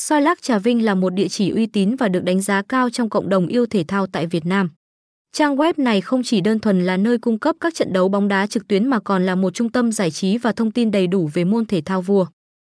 Soi lắc Trà Vinh là một địa chỉ uy tín và được đánh giá cao trong cộng đồng yêu thể thao tại Việt Nam. Trang web này không chỉ đơn thuần là nơi cung cấp các trận đấu bóng đá trực tuyến mà còn là một trung tâm giải trí và thông tin đầy đủ về môn thể thao vua.